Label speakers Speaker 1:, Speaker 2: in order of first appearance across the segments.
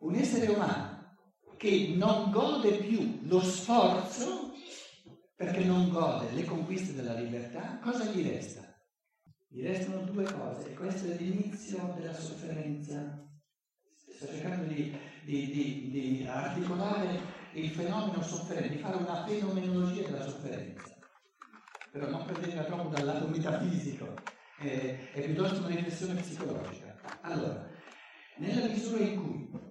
Speaker 1: un essere umano che non gode più lo sforzo perché non gode le conquiste della libertà, cosa gli resta? Gli restano due cose, questo è l'inizio della sofferenza. Sto cercando di, di, di, di articolare il fenomeno sofferente, di fare una fenomenologia della sofferenza, però non prenderla troppo dal lato metafisico, è, è piuttosto una riflessione psicologica. Allora, nella misura in cui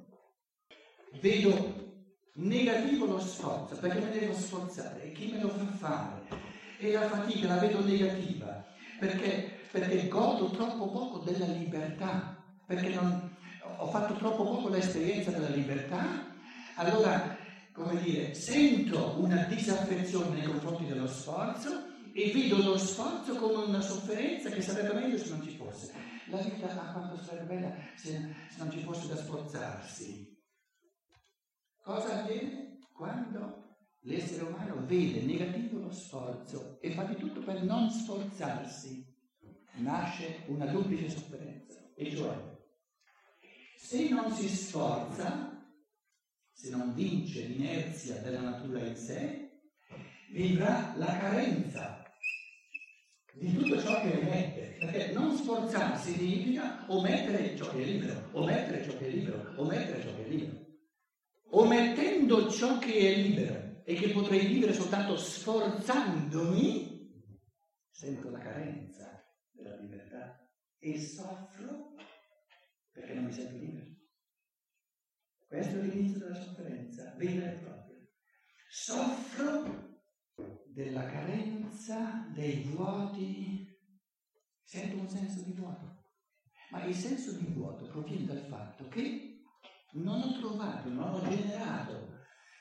Speaker 1: vedo negativo lo sforzo, perché me devo sforzare e chi me lo fa fare? E la fatica la vedo negativa, perché, perché godo troppo poco della libertà, perché non, ho fatto troppo poco l'esperienza della libertà, allora, come dire, sento una disaffezione nei confronti dello sforzo e vedo lo sforzo come una sofferenza che sarebbe meglio se non ci fosse. La vita, a quanto sarebbe bella se, se non ci fosse da sforzarsi. Cosa avviene? Quando l'essere umano vede negativo lo sforzo e fa di tutto per non sforzarsi? Nasce una duplice sofferenza, e cioè se non si sforza, se non vince l'inerzia della natura in sé, vivrà la carenza di tutto ciò che emette, perché non sforzarsi significa omettere ciò che è libero, omettere ciò che è libero, omettere ciò che è libero omettendo ciò che è libero e che potrei vivere soltanto sforzandomi, sento la carenza della libertà e soffro perché non mi sento libero. Questo è l'inizio della sofferenza vera e propria. Soffro della carenza, dei vuoti, sento un senso di vuoto. Ma il senso di vuoto proviene dal fatto che non ho trovato, non ho generato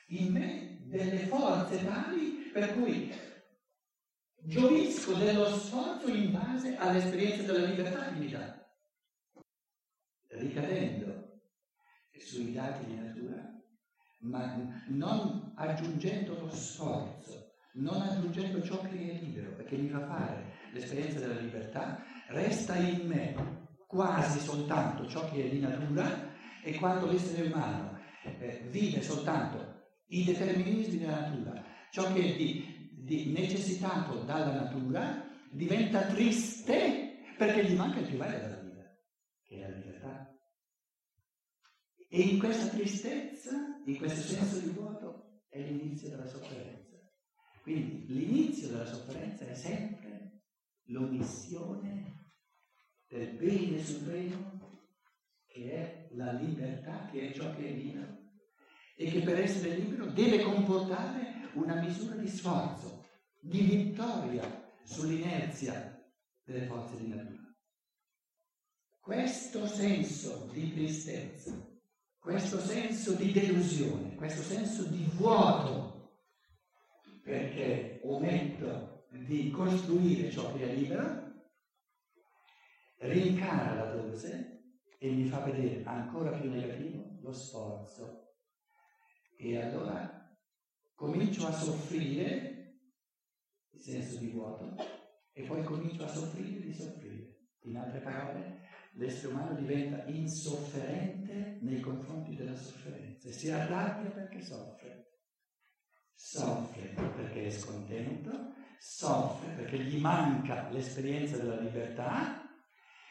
Speaker 1: in me delle forze tali per cui gioisco dello sforzo in base all'esperienza della libertà che mi dà. Ricadendo sui dati di natura, ma non aggiungendo lo sforzo, non aggiungendo ciò che è libero che mi fa fare l'esperienza della libertà, resta in me quasi soltanto ciò che è di natura e quando l'essere umano eh, vive soltanto i determinismi della natura, ciò che è di, di necessitato dalla natura, diventa triste perché gli manca il più bello della vita, che è la libertà. E in questa tristezza, in questo senso di vuoto, è l'inizio della sofferenza. Quindi l'inizio della sofferenza è sempre l'omissione del bene supremo che è la libertà, che è ciò che è libero, e che per essere libero deve comportare una misura di sforzo, di vittoria sull'inerzia delle forze di natura. Questo senso di tristezza, questo senso di delusione, questo senso di vuoto, perché ometto di costruire ciò che è libero, rincara la dose e mi fa vedere ancora più negativo lo sforzo. E allora comincio a soffrire il senso di vuoto e poi comincio a soffrire di soffrire. In altre parole, l'essere umano diventa insofferente nei confronti della sofferenza e si arrabbia perché soffre. Soffre perché è scontento, soffre perché gli manca l'esperienza della libertà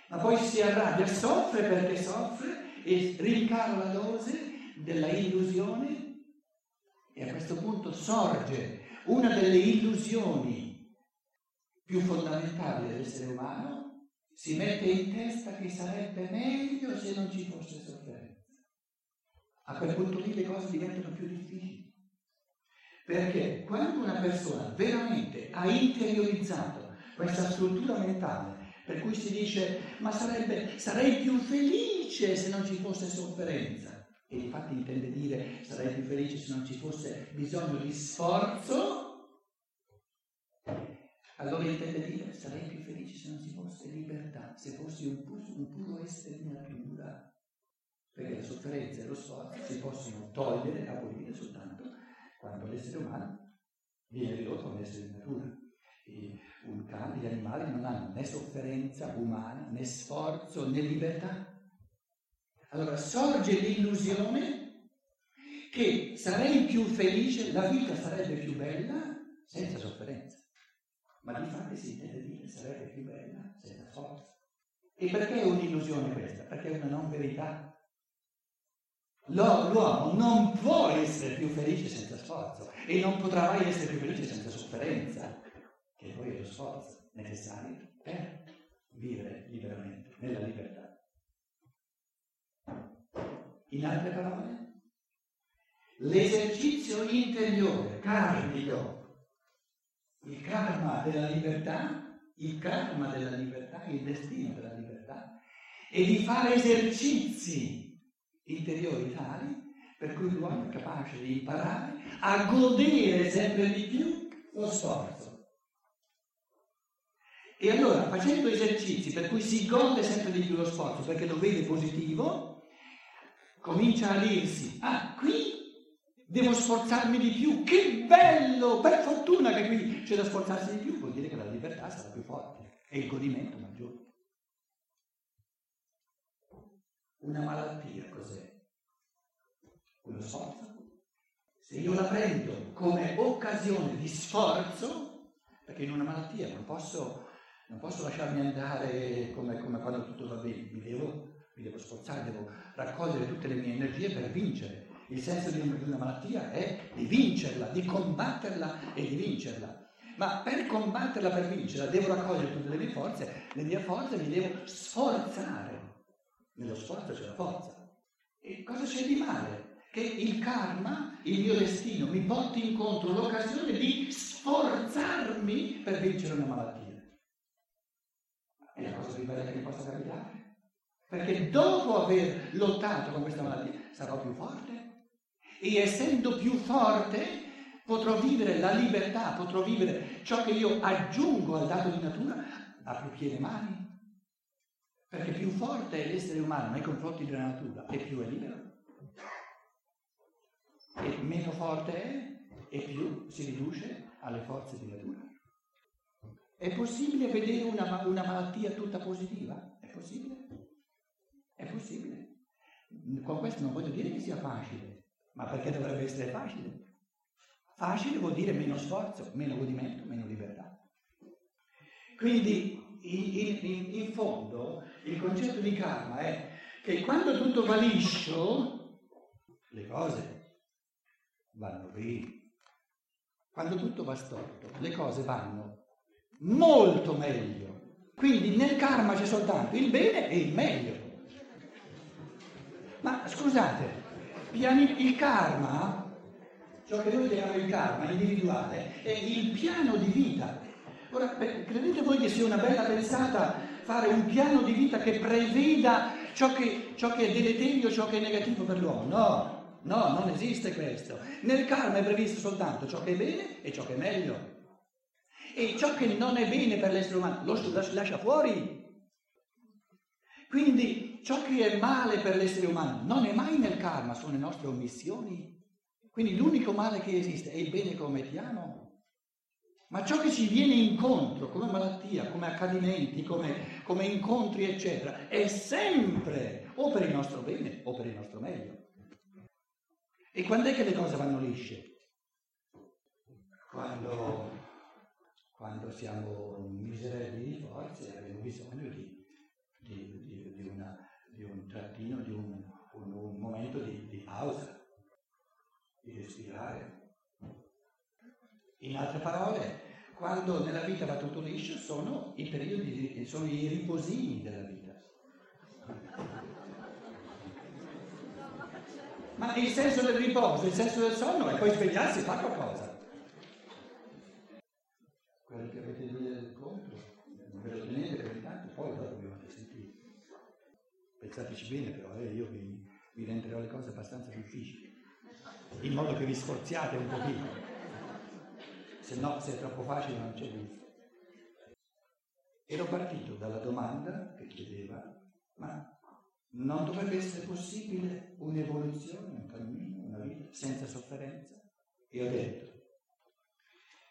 Speaker 1: ma poi si arrabbia, soffre perché soffre e rincara la dose della illusione e a questo punto sorge una delle illusioni più fondamentali dell'essere umano, si mette in testa che sarebbe meglio se non ci fosse sofferenza. A quel punto lì le cose diventano più difficili. Perché quando una persona veramente ha interiorizzato questa struttura mentale per cui si dice, ma sarebbe, sarei più felice se non ci fosse sofferenza. E infatti intende dire, sarei più felice se non ci fosse bisogno di sforzo. Allora intende dire, sarei più felice se non ci fosse libertà, se fossi un, puro, un puro essere di natura. Perché la sofferenza e lo sforzo si possono togliere, abolire soltanto quando l'essere umano viene ridotto a un essere di natura un cane, gli animali non hanno né sofferenza umana, né sforzo, né libertà. Allora sorge l'illusione che sarei più felice, la vita sarebbe più bella senza sofferenza. Ma di fatto si intende dire sarebbe più bella senza forza. E perché è un'illusione questa? Perché è una non verità. L'uomo non può essere più felice senza sforzo e non potrà mai essere più felice senza sofferenza, che poi è lo sforzo necessario per vivere liberamente, nella libertà. In altre parole, l'esercizio interiore, karmico, il karma della libertà, il karma della libertà, il destino della libertà, è di fare esercizi interiori tali per cui l'uomo è capace di imparare a godere sempre di più lo sforzo. E allora, facendo esercizi per cui si gode sempre di più lo sforzo, perché lo vede positivo, comincia a dirsi, ah, qui devo sforzarmi di più, che bello, per fortuna che qui c'è da sforzarsi di più, vuol dire che la libertà sarà più forte e il godimento maggiore. Una malattia cos'è? Uno sforzo. Se io la prendo come occasione di sforzo, perché in una malattia non posso, non posso lasciarmi andare come, come, quando tutto va bene, mi devo, mi devo sforzare, devo raccogliere tutte le mie energie per vincere. Il senso di una malattia è di vincerla, di combatterla e di vincerla. Ma per combatterla, per vincerla, devo raccogliere tutte le mie forze, le mie forze mi devo sforzare. Nello sforzo c'è la forza. E cosa c'è di male? Che il karma, il mio destino, mi porti incontro l'occasione di sforzarmi per vincere una malattia. Bella che mi possa capitare. Perché dopo aver lottato con questa malattia sarò più forte. E essendo più forte potrò vivere la libertà, potrò vivere ciò che io aggiungo al dato di natura a piene mani. Perché più forte è l'essere umano nei confronti della natura e più è libero. E meno forte è e più si riduce alle forze di natura. È possibile vedere una, una malattia tutta positiva? È possibile? È possibile. Con questo non voglio dire che sia facile, ma perché dovrebbe essere facile? Facile vuol dire meno sforzo, meno godimento, meno libertà. Quindi in, in, in, fondo il concetto di karma è che quando tutto va liscio, le cose vanno bene. Quando tutto va storto, le cose vanno molto meglio. Quindi nel karma c'è soltanto il bene e il meglio. Ma scusate, il karma, ciò che noi chiamiamo il karma individuale, è il piano di vita Ora, credete voi che sia una bella pensata fare un piano di vita che preveda ciò che, ciò che è deleterio, ciò che è negativo per l'uomo? No, no, non esiste questo. Nel karma è previsto soltanto ciò che è bene e ciò che è meglio. E ciò che non è bene per l'essere umano lo lascia fuori. Quindi ciò che è male per l'essere umano non è mai nel karma, sono le nostre omissioni. Quindi l'unico male che esiste è il bene che omettiamo. Ma ciò che ci viene incontro come malattia, come accadimenti, come, come incontri, eccetera, è sempre o per il nostro bene o per il nostro meglio. E quando è che le cose vanno lisce? Quando, quando siamo miserelli di forze e abbiamo bisogno di, di, di, di, una, di un trattino, di un, un, un momento di pausa, di respirare. In altre parole, quando nella vita va tutto liscio, sono i periodi, sono i riposini della vita. Ma il senso del riposo, il senso del sonno è poi svegliarsi e fare qualcosa. Quello che avete lì del contro, non ve lo tenete per intanto, poi dopo vi fate sentire. Pensateci bene però, eh, io vi, vi renderò le cose abbastanza difficili, in modo che vi sforziate un pochino se no se è troppo facile non c'è gusto. Ero partito dalla domanda che chiedeva, ma non dovrebbe essere possibile un'evoluzione, un cammino, una vita senza sofferenza? E ho detto,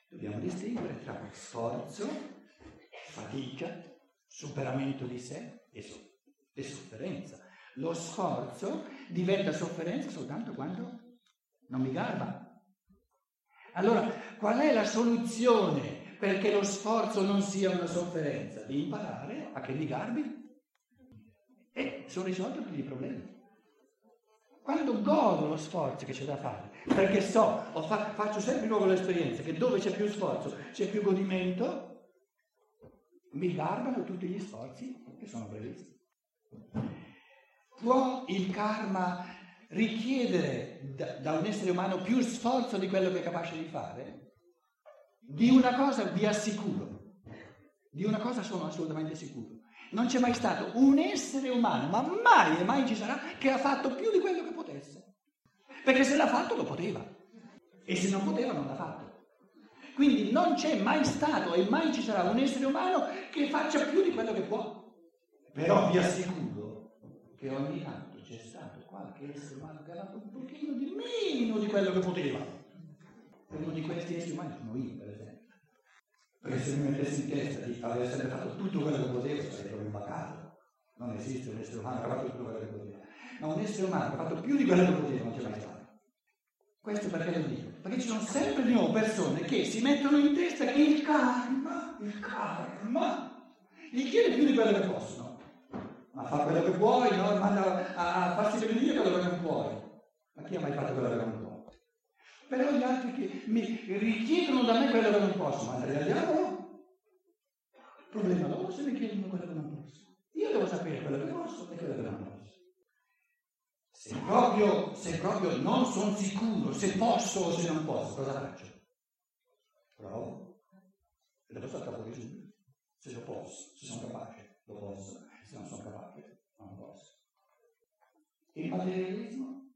Speaker 1: dobbiamo distinguere tra sforzo, fatica, superamento di sé e, so- e sofferenza. Lo sforzo diventa sofferenza soltanto quando non mi garba. Allora, qual è la soluzione perché lo sforzo non sia una sofferenza? Di imparare a che mi garbi e sono risolti tutti i problemi. Quando godo lo sforzo che c'è da fare, perché so, fa, faccio sempre nuovo l'esperienza che dove c'è più sforzo c'è più godimento, mi garbano tutti gli sforzi che sono previsti. Può il karma richiedere da, da, un essere umano più sforzo di quello che è capace di fare? Di una cosa vi assicuro, di una cosa sono assolutamente sicuro. Non c'è mai stato un essere umano, ma mai e mai ci sarà, che ha fatto più di quello che potesse. Perché se l'ha fatto lo poteva. E se non poteva non l'ha fatto. Quindi non c'è mai stato e mai ci sarà un essere umano che faccia più di quello che può. Però vi assicuro che ogni tanto c'è stato qualche essere umano che ha fatto un pochino di meno di quello che poteva. Uno di questi esseri umani sono io, per esempio. Perché se mi mettessi in testa di aver sempre fatto tutto quello che potevo, sarei proprio impaccato. Non esiste un essere umano che ha fatto tutto quello che poteva. Ma un essere umano che ha fatto più di quello che poteva non c'è mai stato. Questo perché lo dico? Perché ci sono sempre di nuovo persone che si mettono in testa che il karma, il karma, gli chiede più di quello che possono. Ma fa quello che puoi, no? manda a, a farsi benedire quello che non puoi. Ma chi ha mai fatto quello che non può? Però gli altri che mi richiedono da me quello che non posso, mandali al diavolo. Problema loro se mi chiedono quello che non posso. Io devo sapere quello che posso e quello che non posso. Se proprio, se proprio non sono sicuro se posso o se non posso, cosa faccio? Provo. E dopo salta fuori subito. Se lo posso, se sono capace, lo posso. Se non sono capace, non posso. Il materialismo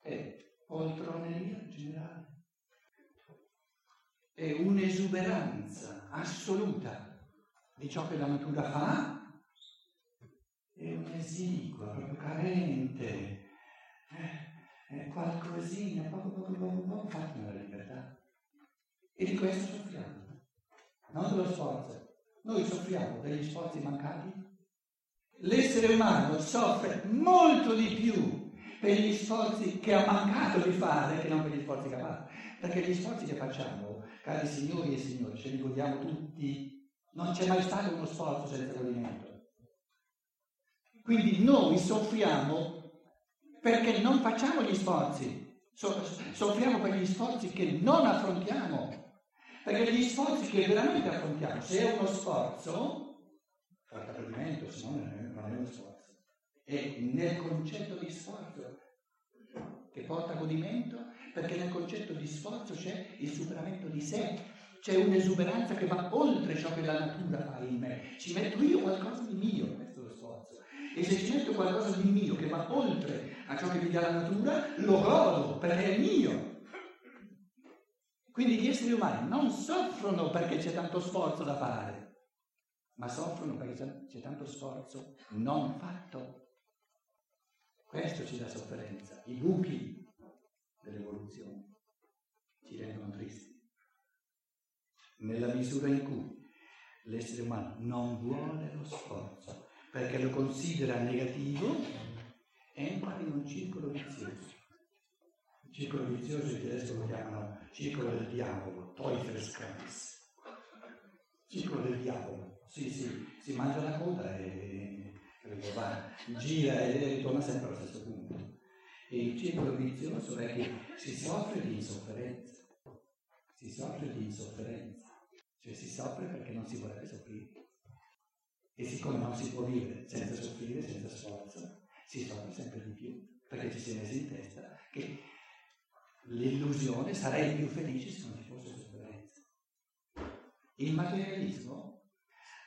Speaker 1: è poltroneria generale. È un'esuberanza assoluta di ciò che la natura fa, è un'esigua, proprio carente, eh, è qualcosina, poco poco poco fatto nella libertà. E di questo soffriamo, non dello sforzo. Noi soffriamo degli sforzi mancati. L'essere umano soffre molto di più per gli sforzi che ha mancato di fare che non per gli sforzi che ha fatto. Perché gli sforzi che facciamo, cari signori e signori, ce li godiamo tutti, non c'è mai stato uno sforzo senza godimento. Quindi noi soffriamo perché non facciamo gli sforzi, soffriamo per gli sforzi che non affrontiamo. Perché gli sforzi che veramente affrontiamo, se è uno sforzo, porta godimento, se no non è uno sforzo è nel concetto di sforzo che porta godimento, perché nel concetto di sforzo c'è il superamento di sé, c'è un'esuberanza che va oltre ciò che la natura fa in me. Ci metto io qualcosa di mio, questo è lo sforzo. E se ci metto qualcosa di mio che va oltre a ciò che mi dà la natura, lo godo perché è mio. Quindi gli esseri umani non soffrono perché c'è tanto sforzo da fare, ma soffrono perché c'è tanto sforzo non fatto. Questo ci dà sofferenza, i buchi dell'evoluzione ci rendono tristi. Nella misura in cui l'essere umano non vuole lo sforzo perché lo considera negativo, entra in un circolo vizioso. Il circolo vizioso in tedesco lo chiamano circolo del diavolo, Teufelskreis. Circolo del diavolo. Sì, sì, si mangia la coda e gira e ritorna sempre allo stesso punto. E il circolo vizioso è che si soffre di insofferenza, si soffre di insofferenza, cioè si soffre perché non si vorrebbe soffrire. E siccome non si può vivere senza soffrire, senza sforzo, si soffre sempre di più, perché ci si è messo in testa che l'illusione sarei più felice se non ci fosse sofferenza. Il materialismo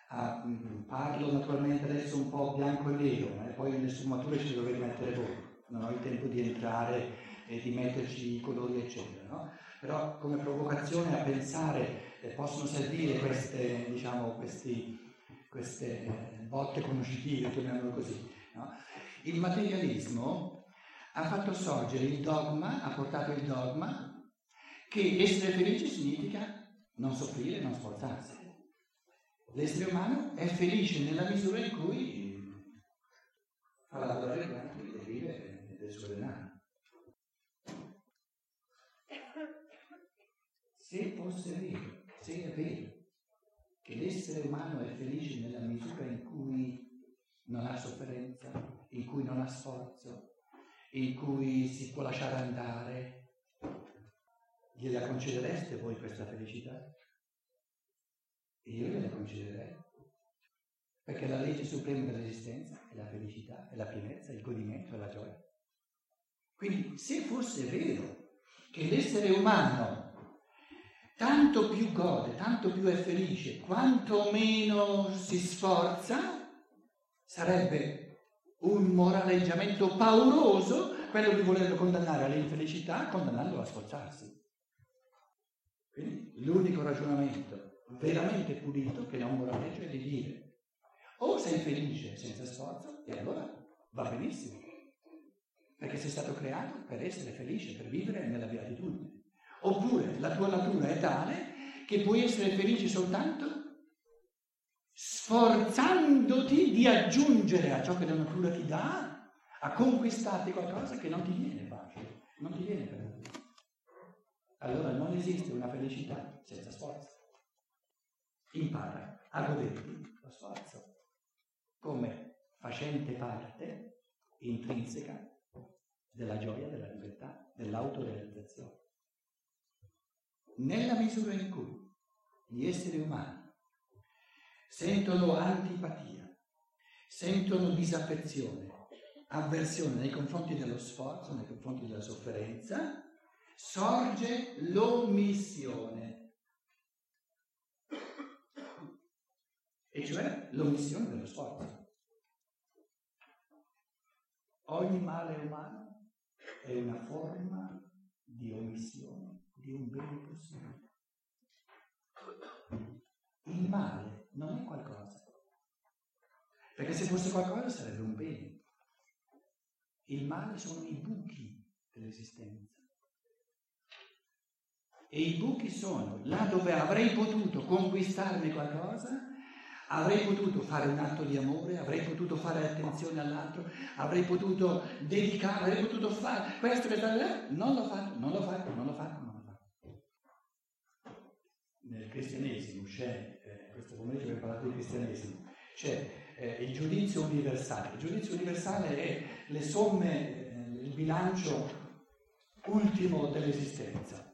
Speaker 1: Ah, parlo naturalmente adesso un po' bianco e nero, ma poi nelle sfumature ci dovete mettere voi, non ho il tempo di entrare e di metterci i colori eccetera, no? però come provocazione a pensare eh, possono servire queste, diciamo, questi, queste eh, botte conoscitive, chiamiamolo così. No? Il materialismo ha fatto sorgere il dogma, ha portato il dogma che essere felice significa non soffrire, non sforzarsi. L'essere umano è felice nella misura in cui fa lavorare gli altri e vive del suo denaro. Se fosse vero, se è vero che l'essere umano è felice nella misura in cui non ha sofferenza, in cui non ha sforzo, in cui si può lasciare andare, gliela concedereste voi questa felicità? Io gliela concederei. Perché la legge suprema dell'esistenza è la felicità, è la pienezza, il godimento, è la gioia. Quindi se fosse vero che l'essere umano tanto più gode, tanto più è felice, quanto meno si sforza, sarebbe un moraleggiamento pauroso quello di volerlo condannare all'infelicità condannandolo a sforzarsi. Quindi l'unico ragionamento veramente pulito che non moraleggia è di dire o sei felice senza sforzo e allora va benissimo, perché sei stato creato per essere felice, per vivere nella beatitudine. Oppure la tua natura è tale che puoi essere felice soltanto sforzandoti di aggiungere a ciò che la natura ti dà, a conquistarti qualcosa che non ti viene facile, non ti viene per natura. Allora non esiste una felicità senza sforzo. Impara a goderti lo sforzo come facente parte intrinseca della gioia, della libertà, dell'autorealizzazione nella misura in cui gli esseri umani sentono antipatia, sentono disaffezione, avversione nei confronti dello sforzo, nei confronti della sofferenza, sorge l'omissione. E cioè l'omissione dello sforzo. Ogni male umano è una forma di omissione di un bene possibile. Il male non è qualcosa, perché se fosse qualcosa sarebbe un bene. Il male sono i buchi dell'esistenza. E i buchi sono là dove avrei potuto conquistarmi qualcosa, avrei potuto fare un atto di amore, avrei potuto fare attenzione all'altro, avrei potuto dedicare, avrei potuto fare questo, questo, non l'ho fatto, non l'ho fatto, non l'ho fatto, non l'ho fatto nel cristianesimo c'è, eh, questo pomeriggio abbiamo parlato di cristianesimo, c'è eh, il giudizio universale. Il giudizio universale è le somme, eh, il bilancio ultimo dell'esistenza.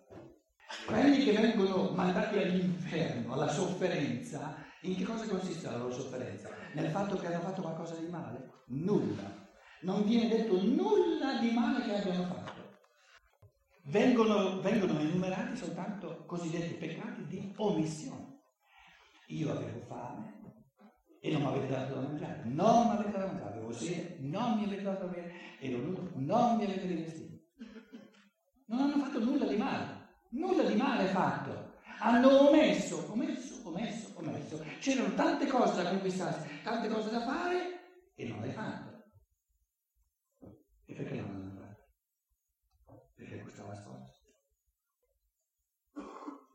Speaker 1: Quelli che vengono mandati all'inferno, alla sofferenza, in che cosa consiste la loro sofferenza? Nel fatto che hanno fatto qualcosa di male? Nulla. Non viene detto nulla di male che abbiano fatto vengono, vengono enumerati soltanto cosiddetti peccati di omissione. Io avevo fame e non mi avete dato da mangiare, non mi avete dato da mangiare, avevo sede, non mi avete dato da bere, ero nudo, non mi avete rivestito. Non hanno fatto nulla di male, nulla di male fatto. Hanno omesso, omesso, omesso, omesso. C'erano tante cose da conquistarsi, tante cose da fare e non le fatte. E perché non le hanno fatte? perché costava sforzo.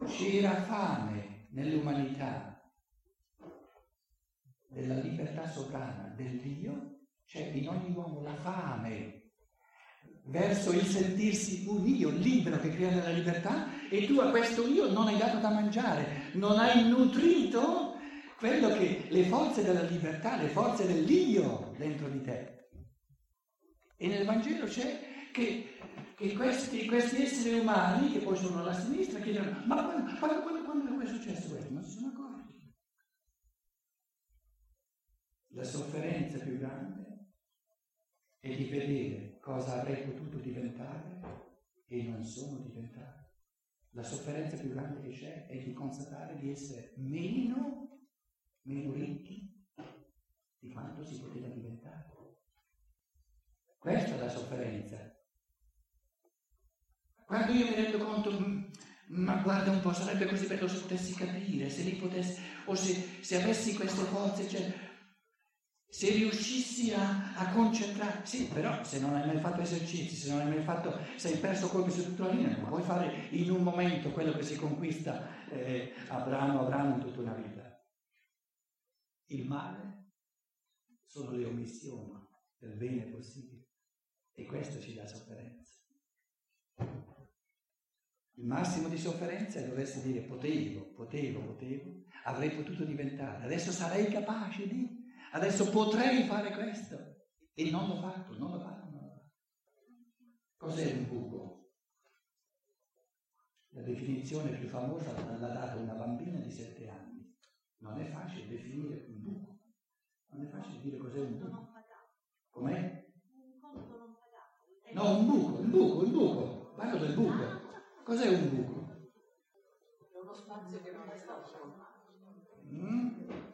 Speaker 1: C'era fame nell'umanità della libertà sovrana del Dio, c'è in ogni uomo la fame verso il sentirsi un io libero che crea la libertà e tu a questo io non hai dato da mangiare, non hai nutrito quello che le forze della libertà, le forze dell'io dentro di te. E nel Vangelo c'è che, che questi, questi, esseri umani, che poi sono alla sinistra, chiedono, ma quando, quando, quando, quando è successo questo? Non si sono accorti. La sofferenza più grande è di vedere cosa avrei potuto diventare e non sono diventato. La sofferenza più grande che c'è è di constatare di essere meno, meno ricchi di quanto si poteva diventare. Questa è la sofferenza. Quando io mi rendo conto, mm, ma guarda un po', sarebbe così bello se potessi capire, se li potessi, o se, se avessi queste forze, cioè, se riuscissi a, a concentrare, sì, però se non hai mai fatto esercizi, se non hai mai fatto, se hai perso colpi su tutta la linea, non puoi fare in un momento quello che si conquista eh, a brano a brano in tutta una vita. Il male sono le omissioni del bene possibile. E questo ci dà sofferenza. Il massimo di sofferenza è doversi dire potevo, potevo, potevo, avrei potuto diventare, adesso sarei capace di, adesso potrei fare questo. E non l'ho fatto, non l'ho fatto, non l'ho fatto. Cos'è un buco? La definizione più famosa l'ha data una bambina di sette anni. Non è facile definire un buco. Non è facile dire cos'è un buco. Com'è? Un conto non pagato. No, un buco, un buco, un buco. Parlo del buco. Cos'è un buco?
Speaker 2: È uno spazio che non è stato.
Speaker 1: Mm?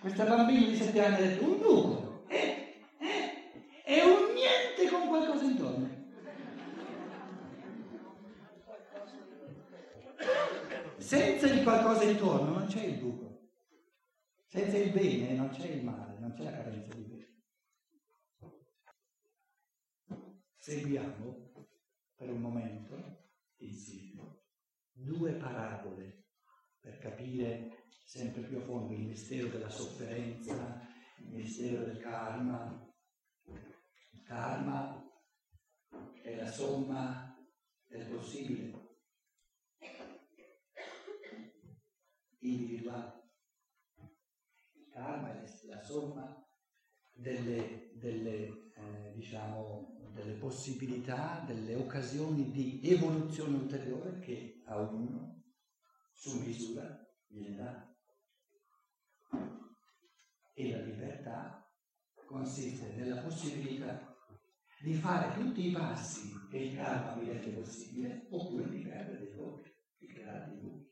Speaker 1: Questa bambina di sette anni ha detto un buco. È un niente con qualcosa intorno. Senza il qualcosa intorno non c'è il buco. Senza il bene non c'è il male, non c'è la carenza di bene. Seguiamo per un momento insieme due parabole per capire sempre più a fondo il mistero della sofferenza, il mistero del karma, il karma è la somma del possibile individuale. Il karma è la somma delle, delle, eh, diciamo, delle possibilità, delle occasioni di evoluzione ulteriore che a ognuno, su misura, viene data. E la libertà consiste nella possibilità di fare tutti i passi che il karma mi rende possibile oppure di perdere dei colpi, di creare dei buchi.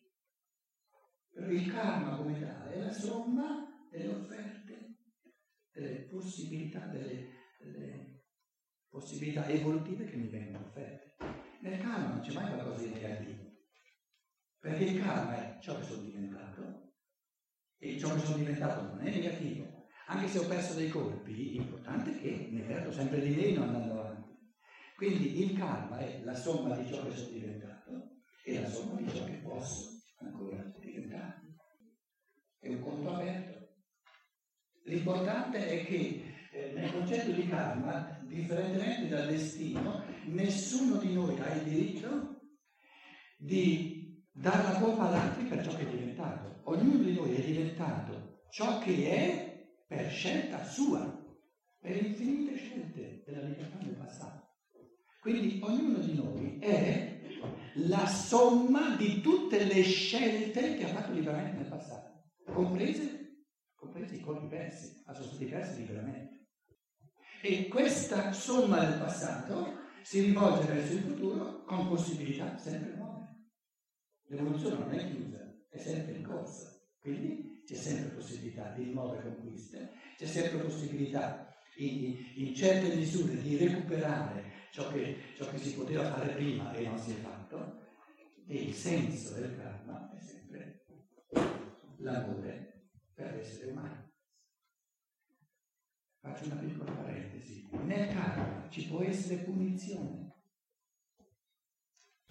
Speaker 1: Però il karma come tale è la somma delle offerte, delle possibilità, delle, delle possibilità evolutive che mi vengono offerte. Nel karma non c'è mai qualcosa di negativo, perché il karma è ciò che sono diventato e ciò che sono diventato non è negativo, anche se ho perso dei colpi, l'importante è che ne perdo sempre di meno andando avanti. Quindi il karma è la somma di ciò che sono diventato e la somma di ciò che posso ancora diventare. È un conto aperto. L'importante è che eh, nel concetto di karma, differentemente dal destino, nessuno di noi ha il diritto di dare la colpa ad altri per ciò che è diventato. Ognuno di noi è diventato ciò che è per scelta sua, per infinite scelte della libertà nel passato. Quindi ognuno di noi è la somma di tutte le scelte che ha fatto liberamente nel passato, comprese, comprese i colpi persi, a sono stati persi liberamente. E questa somma del passato si rivolge verso il futuro con possibilità sempre nuove. L'evoluzione non è chiusa, è sempre in corsa. Quindi c'è sempre possibilità di nuove conquiste, c'è sempre possibilità in, in certe misure di recuperare ciò che, ciò che, si poteva fare prima e non si è fatto, e il senso del karma è sempre l'amore per l'essere umano. Faccio una piccola parentesi. Nel karma ci può essere punizione,